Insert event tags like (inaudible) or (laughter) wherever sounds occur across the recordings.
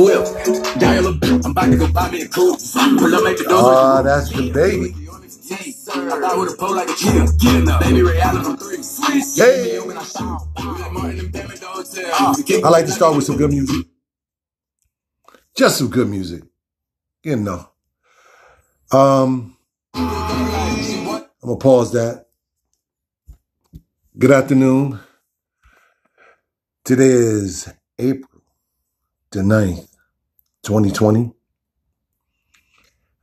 whip. Dial up, I'm about to go buy me a coupe. Pull up, make the doors. Ah, that's the baby. I a pole like a cheetah. Get enough. Baby Ray Allen from three. Hey. I like Martin and Pam at the hotel. I like to start with some good music. Just some good music. You know. Um, I'm gonna pause that. Good afternoon. Today is April the 9th, 2020.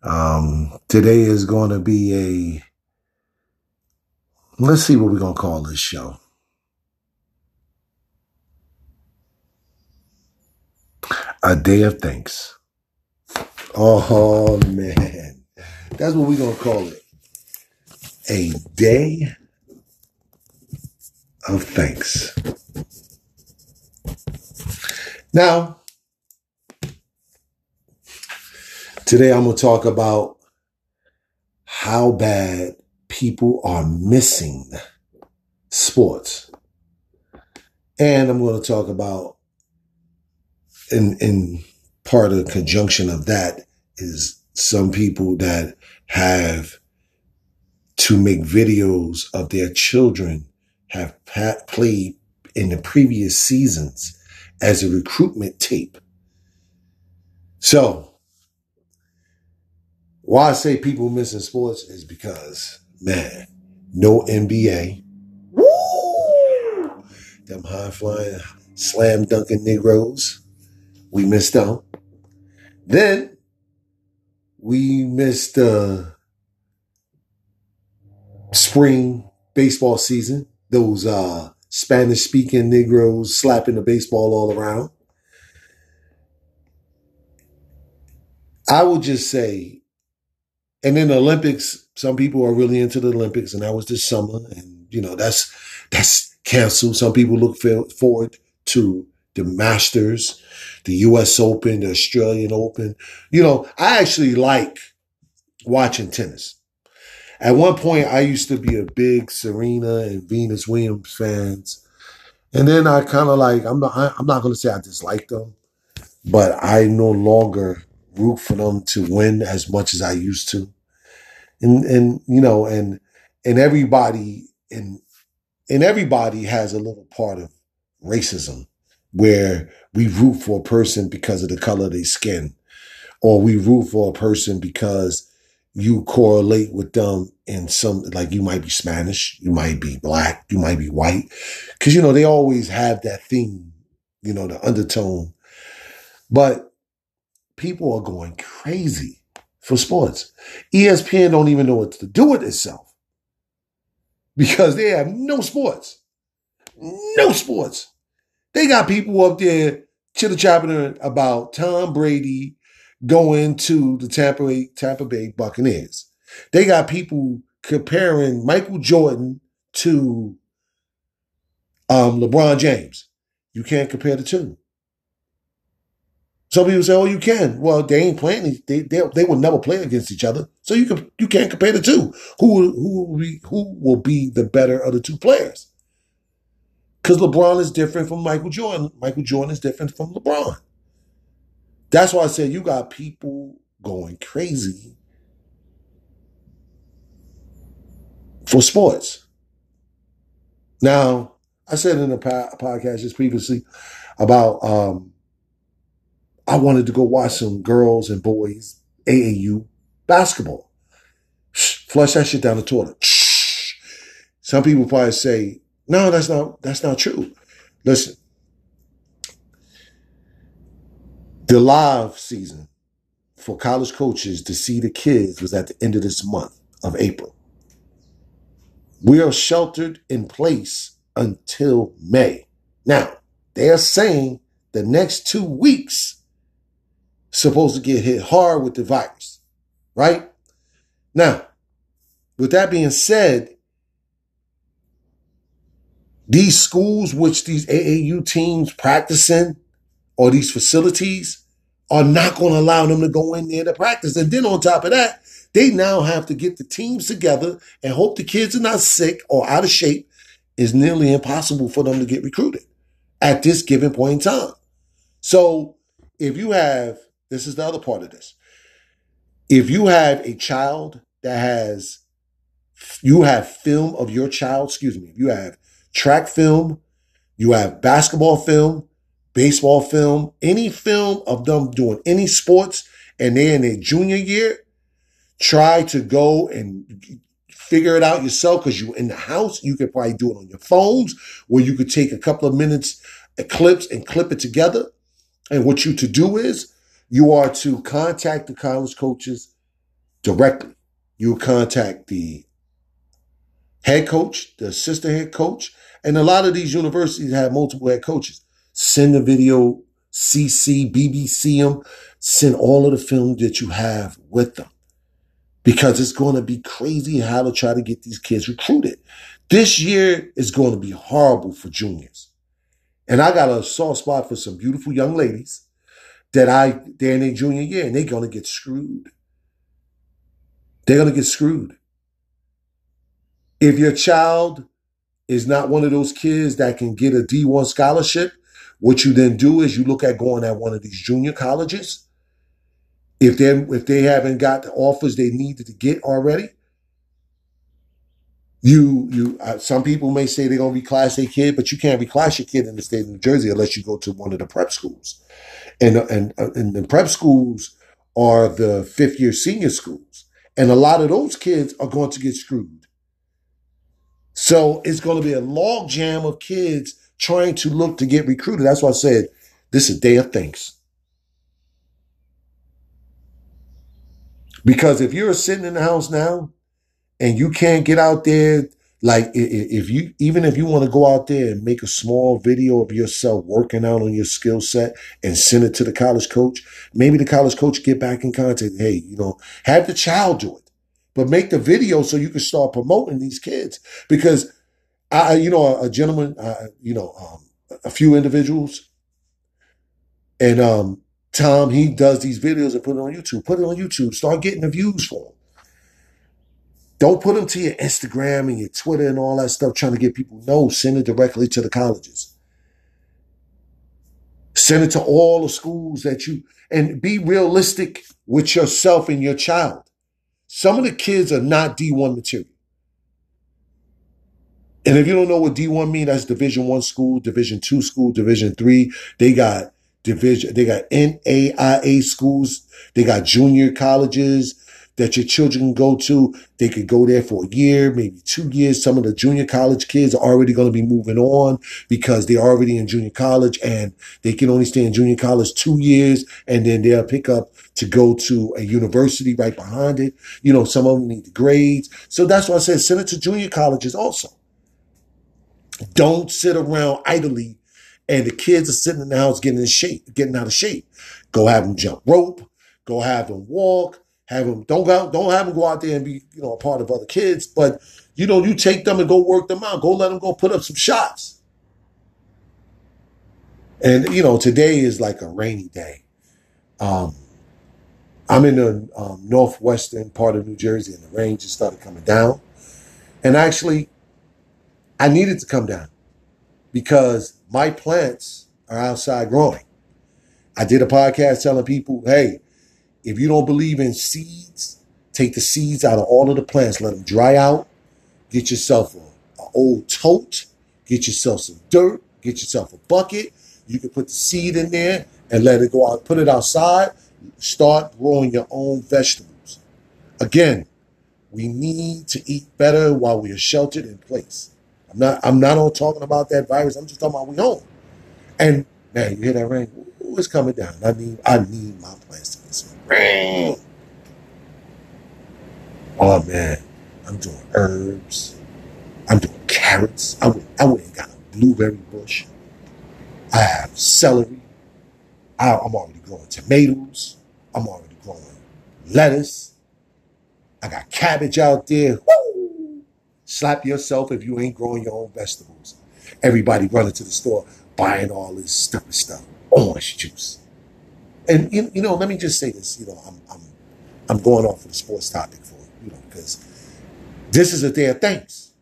Um, today is going to be a, let's see what we're going to call this show. A day of thanks. Oh man, that's what we're going to call it. A day of thanks. Now, today I'm going to talk about how bad people are missing sports. And I'm going to talk about, in, in part of the conjunction of that, is some people that have to make videos of their children have played in the previous seasons as a recruitment tape. So, why I say people missing sports is because, man, no NBA. Woo! Them high flying, slam dunking Negroes. We missed out. Then we missed uh spring baseball season. Those uh Spanish speaking Negroes slapping the baseball all around. I would just say, and then the Olympics, some people are really into the Olympics, and that was this summer, and you know that's that's canceled. Some people look forward to the Masters, the U.S. Open, the Australian Open. You know, I actually like watching tennis. At one point, I used to be a big Serena and Venus Williams fans, and then I kind of like I'm not I'm not going to say I dislike them, but I no longer root for them to win as much as I used to, and and you know and and everybody and and everybody has a little part of racism where we root for a person because of the color of their skin, or we root for a person because you correlate with them in some, like you might be Spanish, you might be black, you might be white. Cause you know, they always have that theme, you know, the undertone. But people are going crazy for sports. ESPN don't even know what to do with itself because they have no sports. No sports. They got people up there chitter chattering about Tom Brady going to the Tampa Bay, Tampa Bay Buccaneers. They got people comparing Michael Jordan to um, LeBron James. You can't compare the two. Some people say, "Oh, you can." Well, they ain't playing. They they, they will never play against each other, so you can you can't compare the two. Who who will be who will be the better of the two players? Because LeBron is different from Michael Jordan. Michael Jordan is different from LeBron. That's why I said you got people going crazy for sports. Now, I said in a podcast just previously about um, I wanted to go watch some girls and boys AAU basketball. Flush that shit down the toilet. Some people probably say, no, that's not that's not true. Listen, the live season for college coaches to see the kids was at the end of this month of April. We are sheltered in place until May. Now, they are saying the next two weeks supposed to get hit hard with the virus, right? Now, with that being said, these schools which these AAU teams practice in or these facilities are not going to allow them to go in there to practice. And then on top of that, they now have to get the teams together and hope the kids are not sick or out of shape. Is nearly impossible for them to get recruited at this given point in time. So if you have, this is the other part of this. If you have a child that has, you have film of your child, excuse me, if you have track film, you have basketball film, baseball film, any film of them doing any sports, and they're in their junior year, try to go and figure it out yourself because you're in the house. You could probably do it on your phones where you could take a couple of minutes clips and clip it together. And what you to do is you are to contact the college coaches directly. You contact the head coach, the assistant head coach, and a lot of these universities have multiple head coaches. Send the video, CC, BBC them, send all of the film that you have with them because it's going to be crazy how to try to get these kids recruited. This year is going to be horrible for juniors. And I got a soft spot for some beautiful young ladies that I, they're in their junior year and they're going to get screwed. They're going to get screwed. If your child is not one of those kids that can get a D1 scholarship, what you then do is you look at going at one of these junior colleges if they if they haven't got the offers they needed to get already, you you uh, some people may say they're gonna reclass their kid, but you can't reclass your kid in the state of New Jersey unless you go to one of the prep schools, and and uh, and the prep schools are the fifth year senior schools, and a lot of those kids are going to get screwed. So it's going to be a log jam of kids trying to look to get recruited. That's why I said this is day of thanks. Because if you're sitting in the house now and you can't get out there, like if you, even if you want to go out there and make a small video of yourself working out on your skill set and send it to the college coach, maybe the college coach get back in contact. Hey, you know, have the child do it, but make the video so you can start promoting these kids. Because I, you know, a, gentleman, you know, um, a few individuals, and um, Tom, he does these videos and put it on YouTube. Put it on YouTube. Start getting the views for them. Don't put them to your Instagram and your Twitter and all that stuff trying to get people. No, send it directly to the colleges. Send it to all the schools that you, and be realistic with yourself and your child. Some of the kids are not D1 material. And if you don't know what D1 mean, that's Division One school, Division Two school, Division Three. They got division. They got NAIA schools. They got junior colleges that your children go to. They could go there for a year, maybe two years. Some of the junior college kids are already going to be moving on because they're already in junior college and they can only stay in junior college two years and then they'll pick up to go to a university right behind it. You know, some of them need the grades. So that's why I said send it to junior colleges also. Don't sit around idly and the kids are sitting in the house getting in shape, getting out of shape. Go have them jump rope. Go have them walk. Have them don't go don't have them go out there and be you know a part of other kids, but you know you take them and go work them out. Go let them go put up some shots. And you know today is like a rainy day. Um, I'm in the um, northwestern part of New Jersey, and the rain just started coming down. And actually, I needed to come down because my plants are outside growing. I did a podcast telling people, hey, if you don't believe in seeds, take the seeds out of all of the plants, let them dry out, get yourself a old tote, get yourself some dirt, get yourself a bucket. You can put the seed in there and let it go out, put it outside, start growing your own vegetables. Again, we need to eat better while we are sheltered in place. I'm not I'm not on talking about that virus. I'm just talking about we home. And man, you hear that rain? Ooh, it's coming down. I need I need my plants Oh man, I'm doing herbs. I'm doing carrots. I went, I went and got a blueberry bush. I have celery. I, I'm already growing tomatoes. I'm already growing lettuce. I got cabbage out there. Woo! Slap yourself if you ain't growing your own vegetables. Everybody running to the store buying all this stupid stuff, orange juice. And you, you know, let me just say this. You know, I'm I'm I'm going off of the sports topic for you know because this is a day of thanks.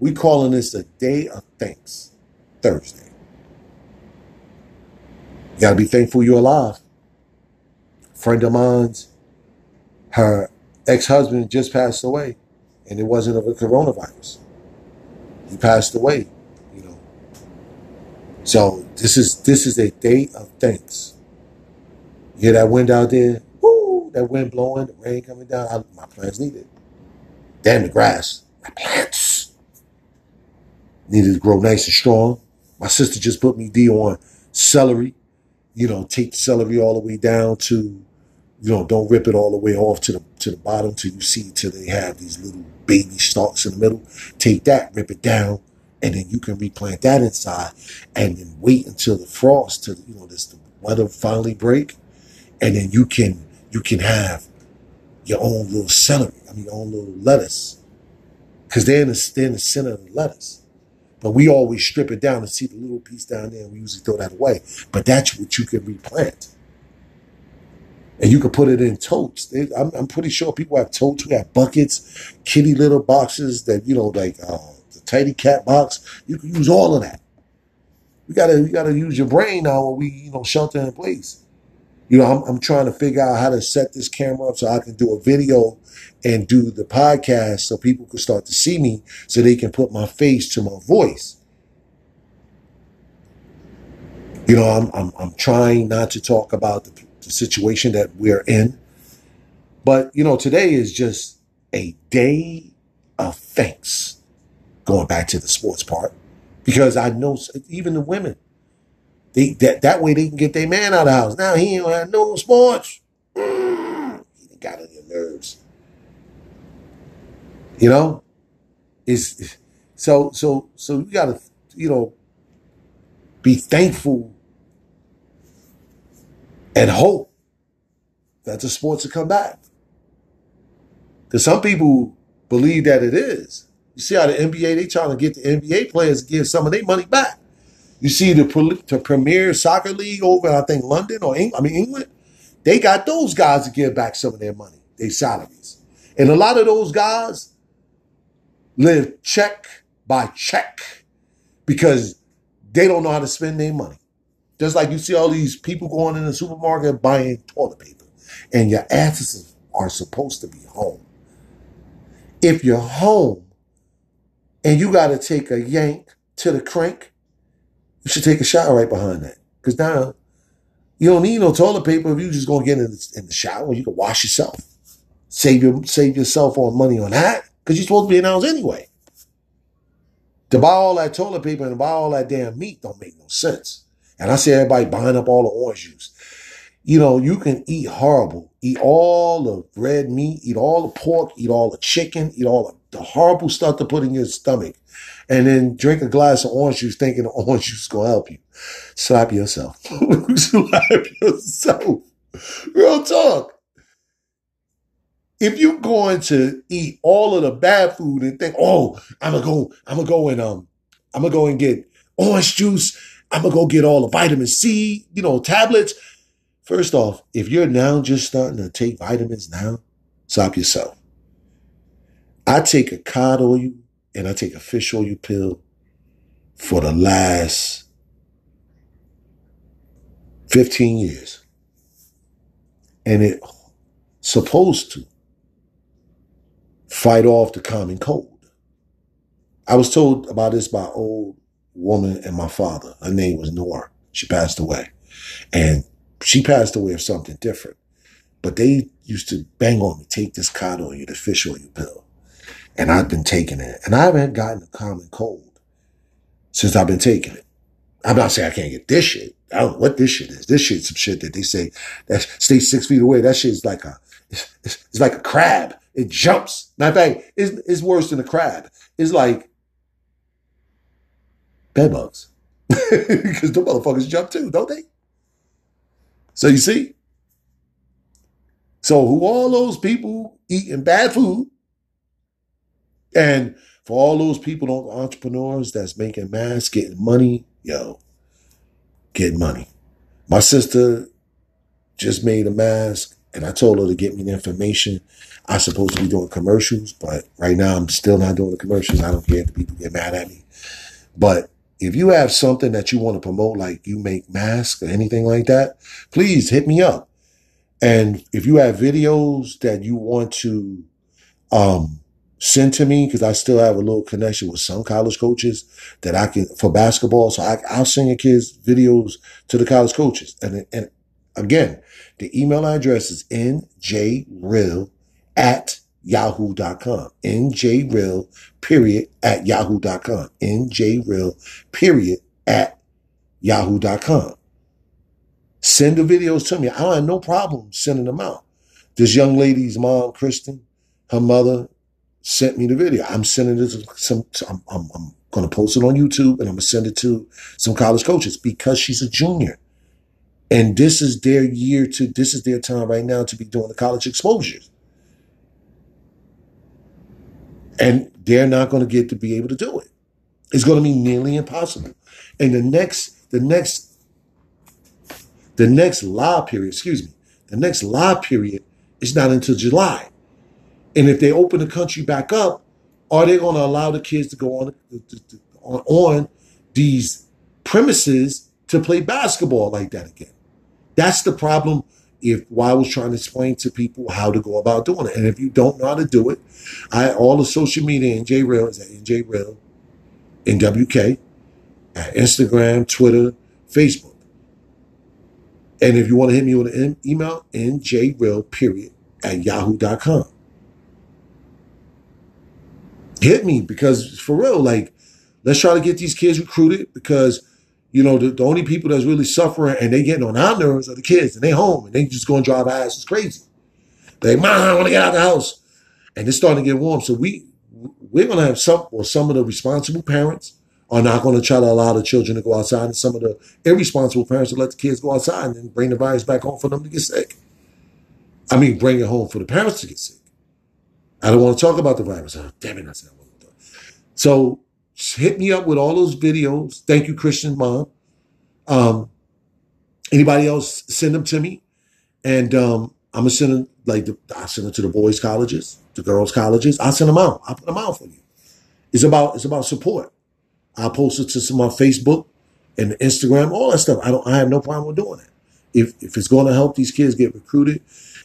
We calling this a day of thanks, Thursday. You gotta be thankful you're alive. friend of mine's, her ex-husband just passed away, and it wasn't of a coronavirus. He passed away, you know. So this is this is a day of thanks. Hear that wind out there? Woo! That wind blowing, the rain coming down. I, my plants need it. Damn the grass. My plants needed to grow nice and strong. My sister just put me D on celery. You know, take the celery all the way down to, you know, don't rip it all the way off to the to the bottom till you see till they have these little baby stalks in the middle. Take that, rip it down, and then you can replant that inside, and then wait until the frost, till you know, this the weather finally break, and then you can you can have your own little celery. I mean, your own little lettuce, because they're in the they're in the center of the lettuce. But we always strip it down and see the little piece down there, and we usually throw that away. But that's what you can replant. And you can put it in totes. I'm, I'm pretty sure people have totes. We have buckets, kitty litter boxes that, you know, like uh, the tidy cat box. You can use all of that. We gotta, we gotta use your brain now when we, you know, shelter in place. You know, I'm, I'm trying to figure out how to set this camera up so I can do a video and do the podcast so people can start to see me so they can put my face to my voice. You know, I'm, I'm, I'm trying not to talk about the, the situation that we're in. But, you know, today is just a day of thanks, going back to the sports part, because I know even the women, they that, that way they can get their man out of the house. Now he ain't have no sports. Mm, he got on your nerves. You know? It's so so so you gotta, you know, be thankful and hope that the sports will come back. Because some people believe that it is. You see how the NBA, they trying to get the NBA players give some of their money back. You see the, the Premier Soccer League over, I think, London or Eng- I mean England, they got those guys to give back some of their money, their salaries. And a lot of those guys live check by check because they don't know how to spend their money. Just like you see all these people going in the supermarket buying toilet paper, and your asses are supposed to be home. If you're home and you got to take a yank to the crank, you should take a shower right behind that. Because now you don't need no toilet paper if you just gonna get in the, in the shower. You can wash yourself, save your save yourself on money on that because you're supposed to be in house anyway. To buy all that toilet paper and buy all that damn meat don't make no sense. And I see everybody buying up all the orange juice. You know, you can eat horrible, eat all the red meat, eat all the pork, eat all the chicken, eat all the, horrible stuff to put in your stomach, and then drink a glass of orange juice thinking the (laughs) orange juice is gonna help you. Slap yourself. (laughs) Slap yourself. Real talk. If you're going to eat all of the bad food and think, oh, I'm gonna go, I'm gonna go and um, I'm gonna go and get orange juice. I'm gonna go get all the vitamin C, you know, tablets. First off, if you're now just starting to take vitamins now, stop yourself. I take a cod oil and I take a fish oil pill for the last 15 years. And it supposed to fight off the common cold. I was told about this by an old woman and my father. Her name was Nora. She passed away. And she passed away of something different. But they used to bang on me, take this cod oil, the fish oil pill. And I've been taking it. And I haven't gotten a common cold since I've been taking it. I'm not saying I can't get this shit. I don't know what this shit is. This shit's some shit that they say that stays six feet away. That shit's like a, it's, it's, it's like a crab. It jumps. Matter of fact, it's, it's worse than a crab. It's like bed bugs. (laughs) Because the motherfuckers jump too, don't they? So you see? So who all those people eating bad food and for all those people, entrepreneurs that's making masks, getting money, yo, getting money. My sister just made a mask and I told her to get me the information. I am supposed to be doing commercials, but right now I'm still not doing the commercials. I don't care if people get mad at me. But if you have something that you want to promote, like you make masks or anything like that, please hit me up. And if you have videos that you want to um, send to me, because I still have a little connection with some college coaches that I can for basketball, so I, will send your kids videos to the college coaches. And, and again, the email address is njreal at yahoo.com. njreal period at yahoo.com. njreal period at yahoo.com. Send the videos to me. I don't have no problem sending them out. This young lady's mom, Kristen, her mother sent me the video. I'm sending it to some, I'm, I'm, I'm going to post it on YouTube and I'm going to send it to some college coaches because she's a junior. And this is their year to, this is their time right now to be doing the college exposures. And they're not going to get to be able to do it. It's going to be nearly impossible. And the next, the next, the next law period, excuse me, the next law period is not until July. And if they open the country back up, are they going to allow the kids to go on, on, on these premises to play basketball like that again? That's the problem. If why I was trying to explain to people how to go about doing it, and if you don't know how to do it, I all the social media NJ Real is at NJ Real, NWK, at Instagram, Twitter, Facebook. And if you want to hit me with an email, njreal period at yahoo.com. Hit me because for real, like, let's try to get these kids recruited because you know, the, the only people that's really suffering and they getting on our nerves are the kids and they home and they just going to drive. It's crazy. They, mom, I want to get out of the house. And it's starting to get warm. So we, we're going to have some, or some of the responsible parents are not going to try to allow the children to go outside. And some of the irresponsible parents will let the kids go outside and then bring the virus back home for them to get sick. I mean, bring it home for the parents to get sick. I don't want to talk about the virus. Oh, damn it, I said I wasn't done. So hit me up with all those videos. Thank you, Kristen mom. Um, anybody else send them to me, and um, I'm gonna send them like the, I send them to the boys' colleges, the girls' colleges. I send them out. I put them out for you. It's about it's about support. I post it to some on Facebook and Instagram, all that stuff. I don't. I have no problem with doing it. If if it's going to help these kids get recruited,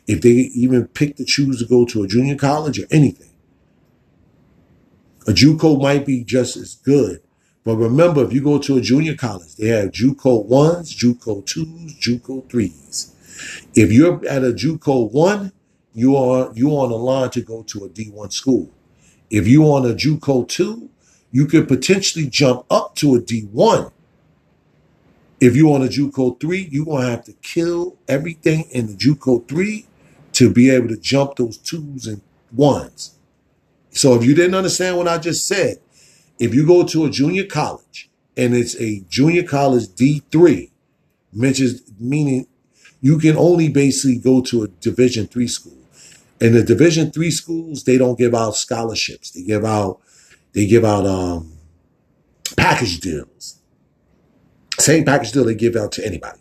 if they even pick to choose to go to a junior college or anything, a JUCO might be just as good. But remember, if you go to a junior college, they have JUCO ones, JUCO twos, JUCO threes. If you're at a JUCO one, you are you on the line to go to a D1 school. If you're on a JUCO two, you could potentially jump up to a D1. If you're on a JUCO three, you're gonna have to kill everything in the JUCO three to be able to jump those twos and ones. So if you didn't understand what I just said, if you go to a junior college and it's a junior college D3, mentions meaning you can only basically go to a division three school. And the division three schools, they don't give out scholarships. They give out they give out um package deals. Same package deal they give out to anybody.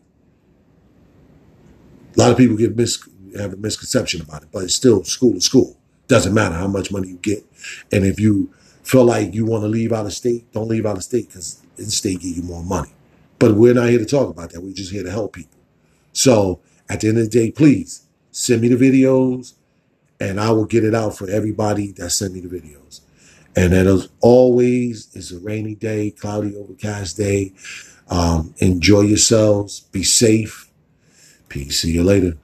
A lot of people get mis- have a misconception about it, but it's still school to school. Doesn't matter how much money you get. And if you feel like you want to leave out of state, don't leave out of state because in state give you more money. But we're not here to talk about that. We're just here to help people. So at the end of the day, please send me the videos and I will get it out for everybody that send me the videos. And as always, it's a rainy day, cloudy, overcast day. Um, enjoy yourselves. Be safe. Peace. See you later.